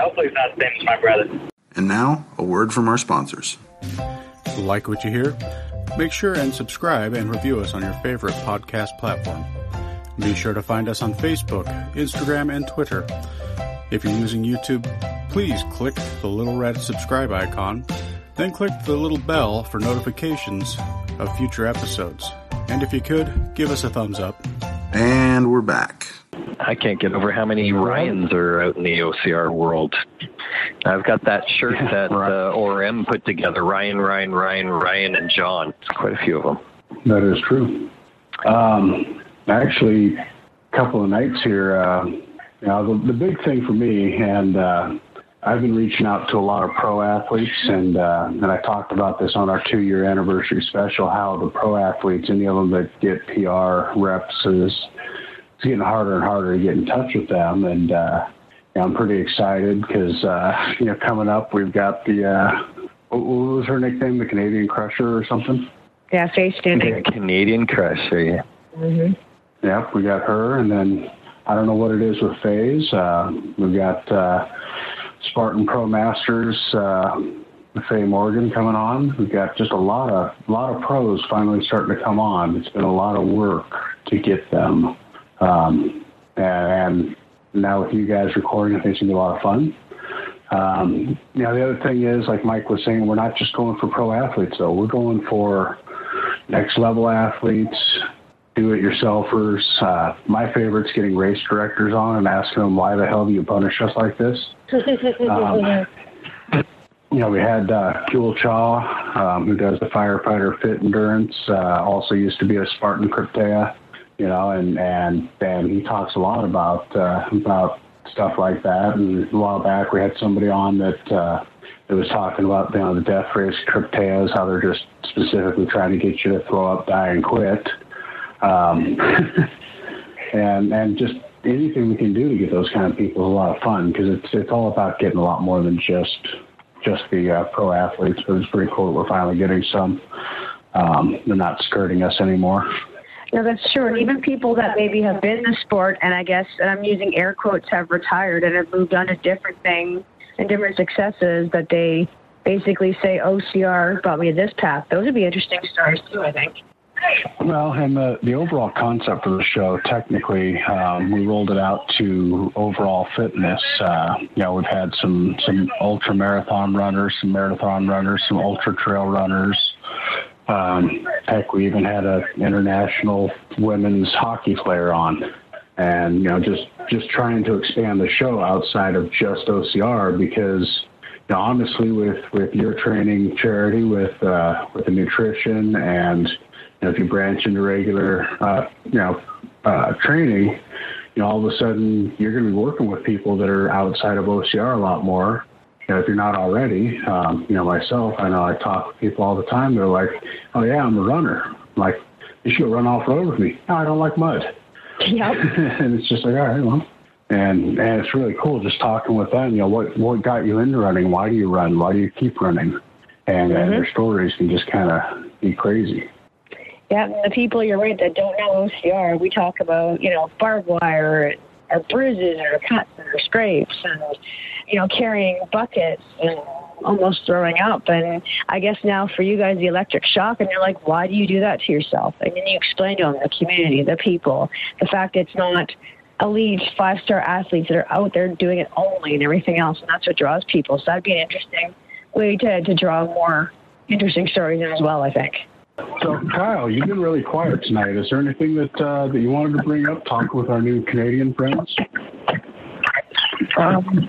Hopefully, it's not the same as my brother. And now, a word from our sponsors. Like what you hear? Make sure and subscribe and review us on your favorite podcast platform. Be sure to find us on Facebook, Instagram, and Twitter. If you're using YouTube, please click the little red subscribe icon, then click the little bell for notifications of future episodes. And if you could, give us a thumbs up. And we're back. I can't get over how many Ryans are out in the OCR world. I've got that shirt that uh, ORM put together Ryan, Ryan, Ryan, Ryan, and John. It's quite a few of them. That is true. Um, actually, a couple of nights here, uh, you know, the, the big thing for me, and uh, I've been reaching out to a lot of pro athletes, and uh, and I talked about this on our two year anniversary special. How the pro athletes, any of them that get PR reps, is it's getting harder and harder to get in touch with them, and uh, you know, I'm pretty excited because uh, you know coming up we've got the uh, what, what was her nickname, the Canadian Crusher or something. Yeah, Faye Standing. The Canadian Crusher. Yeah. Mhm. Yeah, we got her, and then I don't know what it is with Fayes. Uh, we've got uh, Spartan Pro Masters, uh, Faye Morgan coming on. We've got just a lot of a lot of pros finally starting to come on. It's been a lot of work to get them, um, and, and now with you guys recording, I think it's gonna be a lot of fun. Um, you know, the other thing is, like Mike was saying, we're not just going for pro athletes though. We're going for next level athletes, do it yourselfers. Uh, my favorite's getting race directors on and asking them why the hell do you punish us like this. um, you know, we had uh, Jewel Chaw, um, who does the firefighter fit endurance, uh, also used to be a Spartan Krypteia, you know, and, and, and he talks a lot about, uh, about stuff like that. And a while back we had somebody on that, uh, that was talking about, you know, the death race Krypteias, how they're just specifically trying to get you to throw up, die, and quit. Um, and, and just anything we can do to get those kind of people is a lot of fun because it's, it's all about getting a lot more than just just the uh, pro athletes, but it's pretty cool that we're finally getting some. Um, they're not skirting us anymore. No, that's true. And even people that maybe have been in the sport and I guess, and I'm using air quotes, have retired and have moved on to different things and different successes that they basically say OCR brought me to this path. Those would be interesting stories too, I think. Well, and the, the overall concept of the show, technically, um, we rolled it out to overall fitness. Uh, you know, we've had some, some ultra marathon runners, some marathon runners, some ultra trail runners. Um, heck, we even had an international women's hockey player on. And, you know, just, just trying to expand the show outside of just OCR because, you know, honestly, with, with your training charity, with, uh, with the nutrition and, know, if you branch into regular, uh, you know, uh, training, you know, all of a sudden you're going to be working with people that are outside of OCR a lot more. You know, if you're not already, um, you know, myself, I know I talk with people all the time. They're like, "Oh yeah, I'm a runner." I'm like, you should run off road with me. No, I don't like mud. Yep. and it's just like, all right, well, and and it's really cool just talking with them. You know, what what got you into running? Why do you run? Why do you keep running? And, mm-hmm. and their stories can just kind of be crazy. Yeah, the people you're right that don't know OCR, we talk about you know barbed wire or bruises or cuts or scrapes and you know carrying buckets and almost throwing up. And I guess now for you guys, the electric shock, and you're like, why do you do that to yourself? And then you explain to them the community, the people, the fact it's not elite five star athletes that are out there doing it only and everything else, and that's what draws people. So that'd be an interesting way to to draw more interesting stories in as well. I think. So, Kyle, you've been really quiet tonight. Is there anything that uh, that you wanted to bring up? Talk with our new Canadian friends. Um,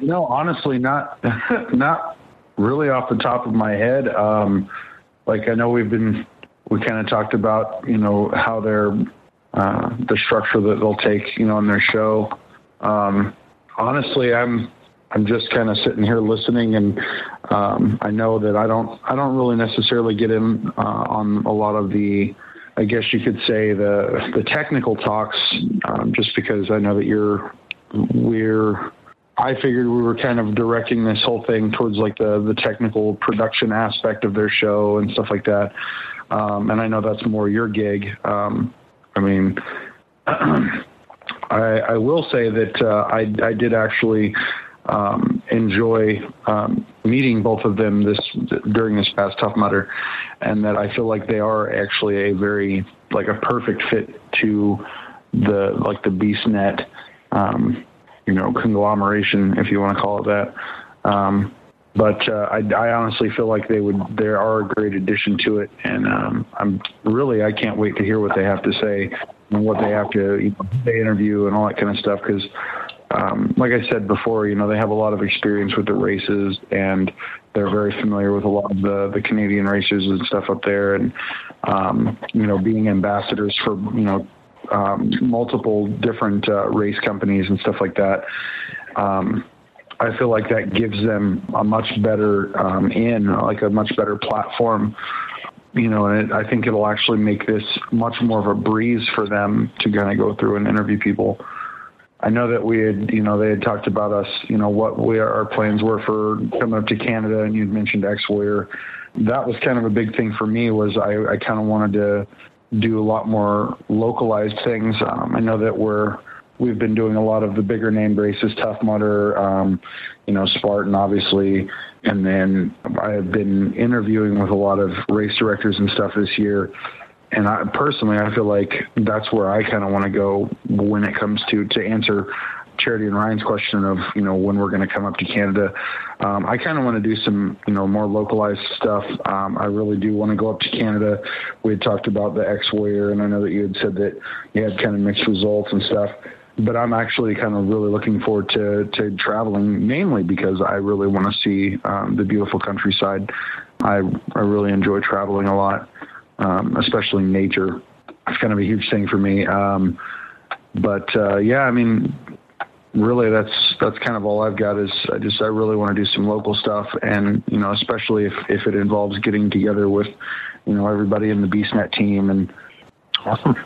no, honestly, not not really off the top of my head. Um, like I know we've been we kind of talked about you know how they're uh, the structure that they'll take you know on their show. Um, honestly, I'm I'm just kind of sitting here listening, and um, I know that I don't I don't really necessarily get in uh, on a lot of the I guess you could say the the technical talks, um, just because I know that you're we're I figured we were kind of directing this whole thing towards like the the technical production aspect of their show and stuff like that. Um, and I know that's more your gig. Um, I mean, I, I will say that uh, I I did actually um, enjoy um, meeting both of them this during this past Tough Mudder, and that I feel like they are actually a very like a perfect fit to the like the BeastNet, um, you know, conglomeration if you want to call it that. Um, but uh, I, I, honestly feel like they would they are a great addition to it, and um, I'm really I can't wait to hear what they have to say and what they have to you know, they interview and all that kind of stuff because um, like I said before, you know, they have a lot of experience with the races and they're very familiar with a lot of the, the Canadian races and stuff up there. And, um, you know, being ambassadors for, you know, um, multiple different uh, race companies and stuff like that. Um, I feel like that gives them a much better um, in, like a much better platform you know, and it, I think it'll actually make this much more of a breeze for them to kind of go through and interview people. I know that we had, you know, they had talked about us, you know, what we our plans were for coming up to Canada, and you'd mentioned X Warrior. That was kind of a big thing for me. Was I, I kind of wanted to do a lot more localized things. Um, I know that we're we've been doing a lot of the bigger name races, Tough Mudder, um, you know, Spartan, obviously, and then I have been interviewing with a lot of race directors and stuff this year. And I personally, I feel like that's where I kind of want to go when it comes to to answer Charity and Ryan's question of you know when we're going to come up to Canada. Um, I kind of want to do some you know more localized stuff. Um, I really do want to go up to Canada. We had talked about the X Warrior, and I know that you had said that you had kind of mixed results and stuff. But I'm actually kind of really looking forward to to traveling, mainly because I really want to see um, the beautiful countryside. I I really enjoy traveling a lot, um, especially nature. It's kind of a huge thing for me. Um, but uh, yeah, I mean, really that's that's kind of all I've got is I just I really want to do some local stuff. And you know especially if if it involves getting together with you know everybody in the BeastNet team and awesome.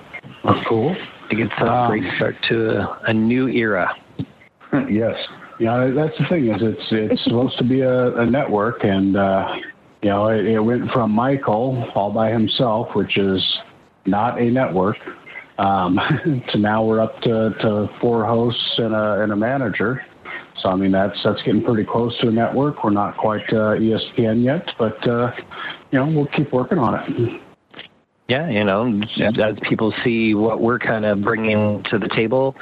That's cool. I think it's a um, great start to a, a new era. Yes. Yeah that's the thing is it's it's supposed to be a, a network and uh you know it, it went from Michael all by himself which is not a network um, to now we're up to, to four hosts and a, and a manager. So I mean that's that's getting pretty close to a network. We're not quite uh, ESPN yet, but uh, you know we'll keep working on it. Yeah, you know, as people see what we're kind of bringing to the table,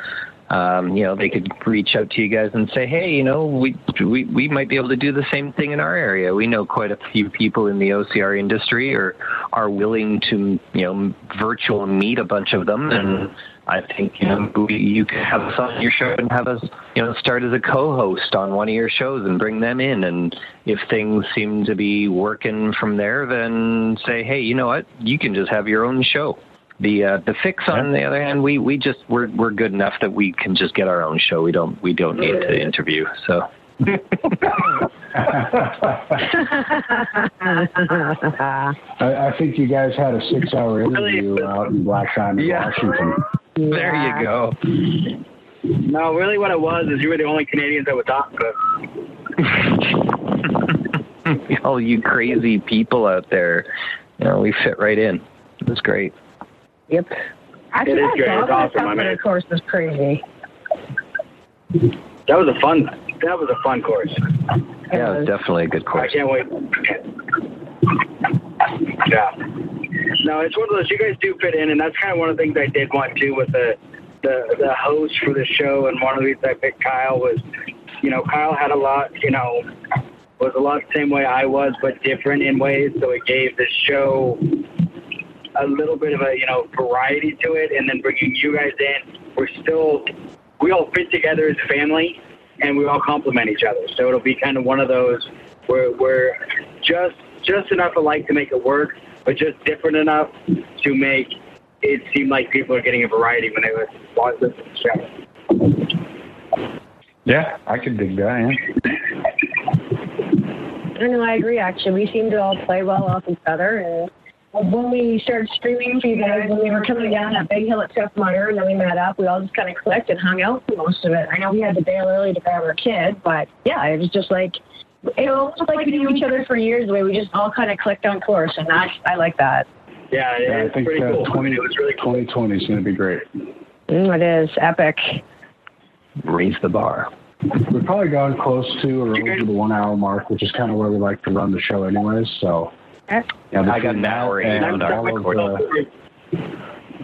um, you know, they could reach out to you guys and say, hey, you know, we, we, we might be able to do the same thing in our area. We know quite a few people in the OCR industry or are willing to, you know, virtual meet a bunch of them. And I think, you know, you could have us on your show and have us, you know, start as a co-host on one of your shows and bring them in. And if things seem to be working from there, then say, hey, you know what, you can just have your own show. The uh, the Ficks on the other hand, we we just we're we're good enough that we can just get our own show. We don't we don't need to interview. So. I, I, think you guys had a six-hour interview out in Black Diamond, yeah. Washington. There you go. No, really, what it was is you were the only Canadians that would talk to. All you crazy people out there, you know, we fit right in. It was great. Yep. Actually, it is great. It's awesome. I mean, course was crazy. That was a fun. That was a fun course. Yeah, it was definitely a good course. I can't wait. Yeah. No, it's one of those. You guys do fit in, and that's kind of one of the things I did want to with the the the host for the show. And one of the reasons I picked Kyle was, you know, Kyle had a lot. You know, was a lot the same way I was, but different in ways. So it gave the show a little bit of a you know variety to it, and then bringing you guys in, we're still we all fit together as a family, and we all complement each other. So it'll be kind of one of those where we're just just enough alike to make it work, but just different enough to make it seem like people are getting a variety when they watch this show. Yeah, I can dig that. Yeah. I know, I agree. Actually, we seem to all play well off each other, and when we started streaming for you guys, when we were coming down that big hill at Tough Mudder, and then we met up, we all just kind of clicked and hung out for most of it. I know we had to bail early to grab our kid, but yeah, it was just like, it was like we knew each other for years, the way we just all kind of clicked on course, and that's, I like that. Yeah, yeah, yeah I think pretty uh, cool. 20, it was really cool. 2020 is going to be great. Mm, it is epic. Raise the bar. We've probably gone close to or over the one hour mark, which is kind of where we like to run the show, anyways. So yeah, I got an hour and all of the,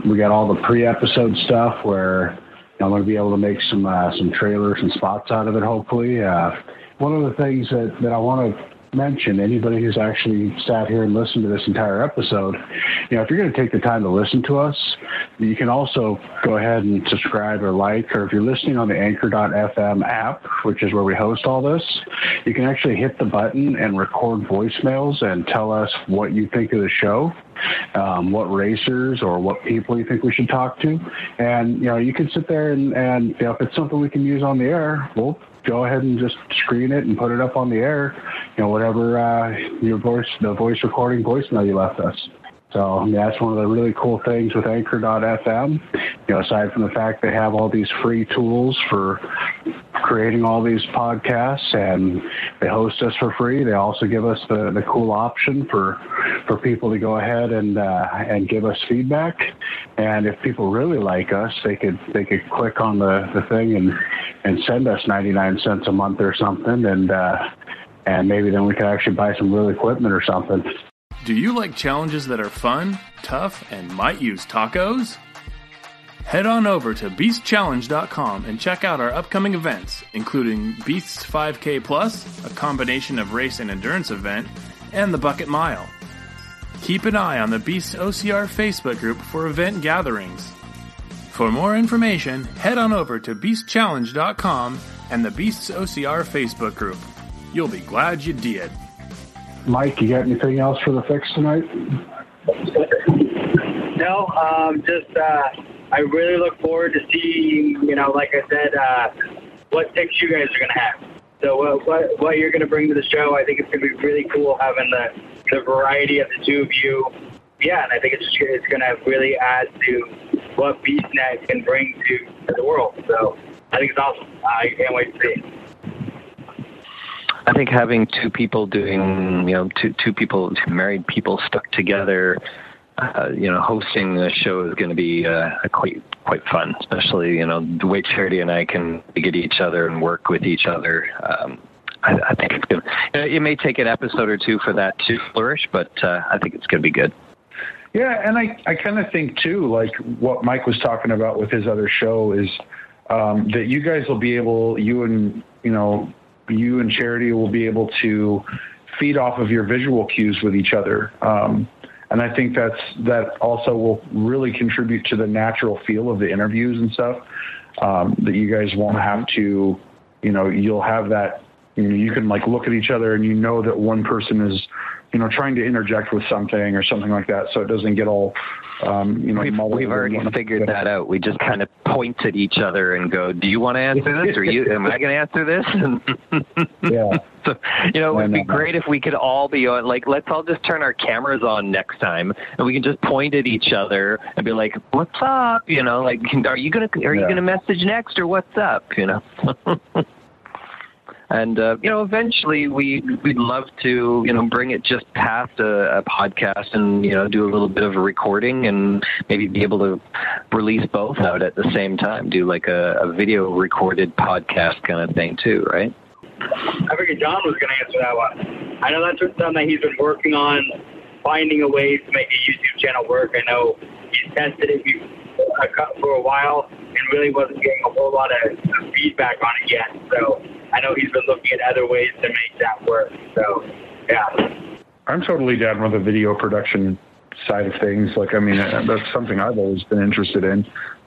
we got all the pre-episode stuff where I'm going to be able to make some uh, some trailers and spots out of it. Hopefully, uh, one of the things that that I want to mention, anybody who's actually sat here and listened to this entire episode, you know, if you're going to take the time to listen to us, you can also go ahead and subscribe or like, or if you're listening on the anchor.fm app, which is where we host all this, you can actually hit the button and record voicemails and tell us what you think of the show. Um, what racers or what people you think we should talk to, and you know you can sit there and, and you know, if it's something we can use on the air, we'll go ahead and just screen it and put it up on the air. You know, whatever uh, your voice, the voice recording voicemail you left us. So that's one of the really cool things with Anchor.fm. You know, aside from the fact they have all these free tools for creating all these podcasts, and they host us for free. They also give us the, the cool option for for people to go ahead and uh, and give us feedback. And if people really like us, they could they could click on the, the thing and and send us 99 cents a month or something, and uh, and maybe then we could actually buy some real equipment or something. Do you like challenges that are fun, tough, and might use tacos? Head on over to beastchallenge.com and check out our upcoming events, including Beasts 5K Plus, a combination of race and endurance event, and the Bucket Mile. Keep an eye on the Beasts OCR Facebook group for event gatherings. For more information, head on over to beastchallenge.com and the Beasts OCR Facebook group. You'll be glad you did. Mike, you got anything else for the Ficks tonight? No, um, just uh, I really look forward to seeing, you know, like I said, uh, what tips you guys are going to have. So uh, what what you're going to bring to the show, I think it's going to be really cool having the the variety of the two of you. Yeah, and I think it's it's going to really add to what BeastNet can bring to, to the world. So I think it's awesome. I can't wait to see. I think having two people doing, you know, two two people, two married people stuck together, uh, you know, hosting the show is going to be uh, quite quite fun. Especially, you know, the way Charity and I can get each other and work with each other. Um, I, I think it's. You it may take an episode or two for that to flourish, but uh, I think it's going to be good. Yeah, and I, I kind of think too, like what Mike was talking about with his other show is um, that you guys will be able, you and you know, you and Charity will be able to feed off of your visual cues with each other. Um, and I think that's that also will really contribute to the natural feel of the interviews and stuff. Um, that you guys won't have to, you know, you'll have that. You know, you can like look at each other and you know that one person is you know, trying to interject with something or something like that, so it doesn't get all, um, you know, we've, we've already figured that out. We just kind of point at each other and go, "Do you want to answer this, or you? Am I going to answer this?" yeah. So, you know, it would be great if we could all be on. Like, let's all just turn our cameras on next time, and we can just point at each other and be like, "What's up?" You know, like, "Are you gonna are you gonna message next, or what's up?" You know. and uh, you know eventually we we'd love to you know bring it just past a, a, podcast and you know do a little bit of a recording and maybe be able to release both out at the same time do like a, a video recorded podcast kind of thing too right? I figured john was going to answer that one. I know that's something that he's been working on finding a way to make a youtube channel work. I know he's tested it for a while and really wasn't getting a whole lot of feedback on it yet so I know he's been looking at other ways to make that work. So, yeah. I'm totally down with the video production side of things. Like, I mean, that's something I've always been interested in.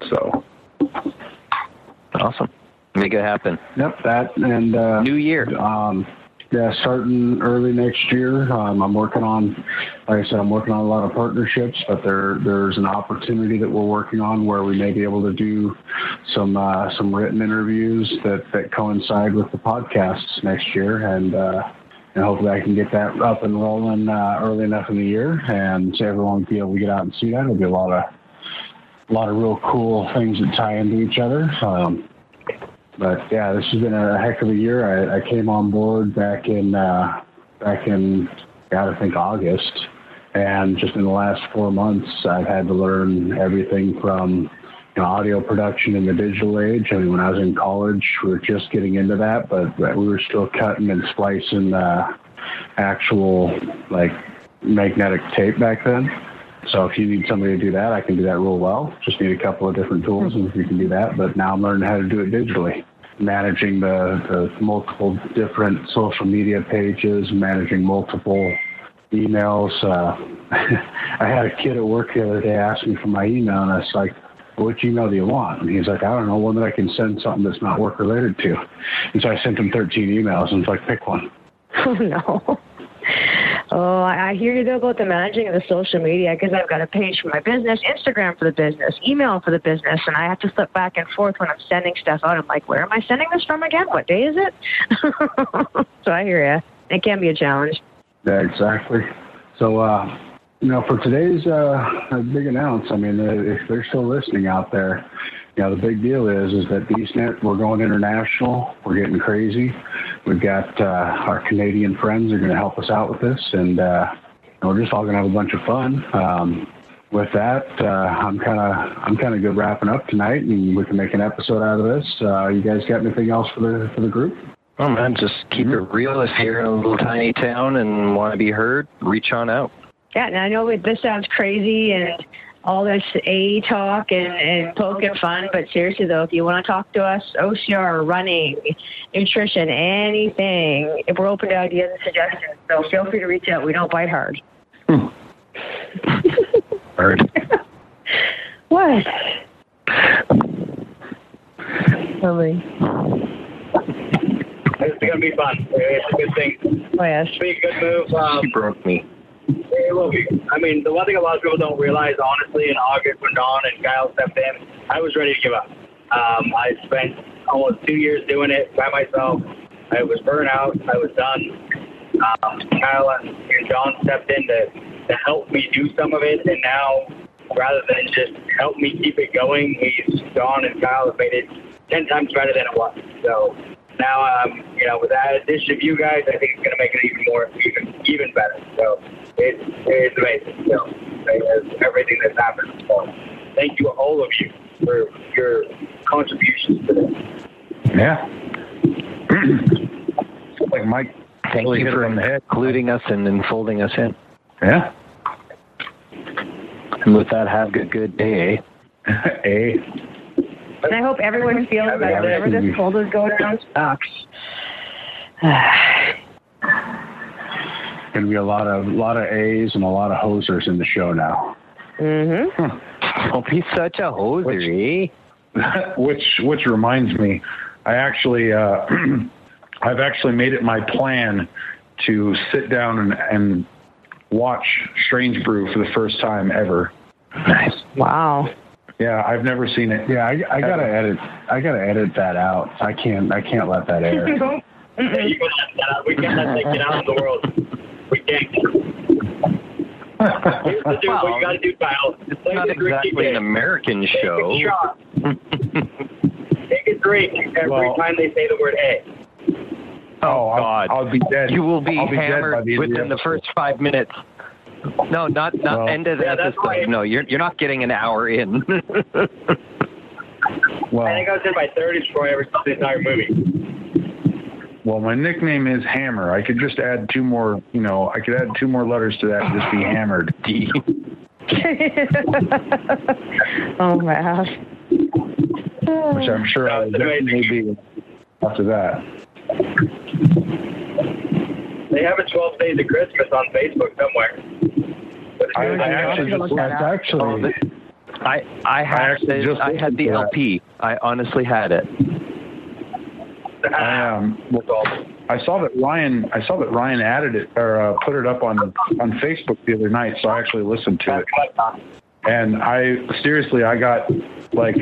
So, awesome. Make it happen. Yep, that and uh, new year. Um, yeah, starting early next year. Um, I'm working on, like I said, I'm working on a lot of partnerships, but there there's an opportunity that we're working on where we may be able to do some uh, some written interviews that that coincide with the podcasts next year, and uh, and hopefully I can get that up and rolling uh, early enough in the year, and so everyone will be able to get out and see that. It'll be a lot of a lot of real cool things that tie into each other. Um, but yeah, this has been a heck of a year. I, I came on board back in uh, back in gotta think August, and just in the last four months, I've had to learn everything from you know, audio production in the digital age. I mean, when I was in college, we were just getting into that, but we were still cutting and splicing uh, actual like magnetic tape back then. So if you need somebody to do that, I can do that real well. Just need a couple of different tools and you can do that. But now I'm learning how to do it digitally managing the, the multiple different social media pages, managing multiple emails. Uh, I had a kid at work the other day ask me for my email, and I was like, which email do you want? And he's like, I don't know, one that I can send something that's not work related to. And so I sent him 13 emails and was like, pick one. Oh, no. Oh, I hear you though about the managing of the social media because I've got a page for my business, Instagram for the business, email for the business, and I have to flip back and forth when I'm sending stuff out. I'm like, where am I sending this from again? What day is it? so I hear you. It can be a challenge. Yeah, exactly. So, uh, you know, for today's uh, big announce, I mean, uh, if they're still listening out there, you know, the big deal is is that BeastNet we're going international. We're getting crazy. We've got uh, our Canadian friends are going to help us out with this, and uh, we're just all going to have a bunch of fun. Um, with that, uh, I'm kind of I'm kind of good wrapping up tonight, and we can make an episode out of this. Uh, you guys got anything else for the for the group? Oh man, just keep it real. If you're in a little tiny town and want to be heard, reach on out. Yeah, and I know this sounds crazy and all this A talk and, and poking fun, but seriously though, if you want to talk to us, OCR, running, nutrition, anything, if we're open to ideas and suggestions, so feel free to reach out. We don't bite hard. Heard. What? Really? It's going to be fun. It's a good thing. Oh, yes. Be a good move. Um, She broke me. It. I mean, the one thing a lot of people don't realize, honestly, in August when Don and Kyle stepped in, I was ready to give up. Um, I spent almost two years doing it by myself. I was burnt out. I was done. Um, Kyle and, John stepped in to, to help me do some of it, and now, rather than just help me keep it going, he's Don and Kyle have made it ten times better than it was. So now, um, you know, with that addition of you guys, I think it's going to make it even more, even even better. So it's it's amazing. So it's everything that's happened. So thank you all of you for your contributions to this. Yeah. like Mike Thank really you for on the head. including us and enfolding us in. Yeah. And with that, have a good day. Eh? A. And I hope everyone feels that whenever this cold is going around sucks. Going to be a lot of lot of A's and a lot of hosers in the show now. mm-hmm. Don't be such a hoser, eh? which which reminds me, I actually uh, I've actually made it my plan to sit down and, and watch Strange Brew for the first time ever. Nice. Wow. Yeah, I've never seen it. Yeah, I, I gotta edit. I gotta edit that out. I can't. I can't let that air. Yeah, you can let that out. We can't let that get out in the world. We can't. Here's the dude, what you got to do, Kyle. It's not exactly an American show. Take a shot. Take a drink every Well- time they say the word A. Oh, I'll, God. I'll be dead. You will be I'll be hammered the within the first five minutes. No, not not Well- end of the Yeah, episode. right. No, you're you're not getting an hour in. Well, I think I was in my 30s before I ever saw the entire movie. Well, my nickname is Hammer. I could just add two more. You know, I could add two more letters to that and just be hammered. D. oh my gosh. which I'm sure I That's amazing. definitely be after that. They have a 12 Days of Christmas on Facebook somewhere. But I, I actually just look that left. up. Actually, oh, I I had actually the, just I had the that. LP. I honestly had it. I um, I saw that Ryan. I saw that Ryan added it or uh, put it up on on Facebook the other night. So I actually listened to it, and I seriously, I got like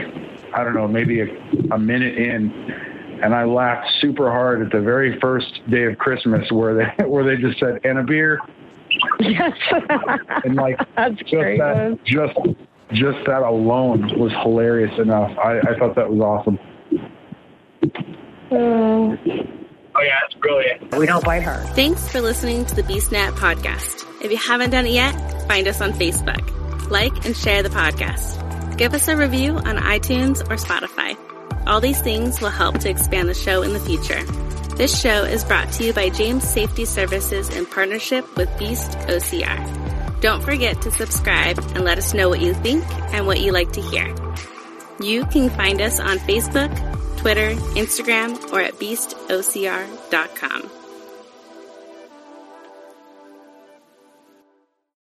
I don't know, maybe a, a minute in, and I laughed super hard at the very first day of Christmas where they where they just said and a beer Yes. and like That's just great. that just just that alone was hilarious enough. I, I thought that was awesome. Oh, Oh, yeah, it's brilliant. we don't bite hard. Thanks for listening to the BeastNet podcast. If you haven't done it yet, find us on Facebook. Like and share the podcast. Give us a review on iTunes or Spotify. All these things will help to expand the show in the future. This show is brought to you by James Safety Services in partnership with Beast OCR. Don't forget to subscribe and let us know what you think and what you like to hear. You can find us on Facebook, Twitter, Instagram, or at beastocr.com.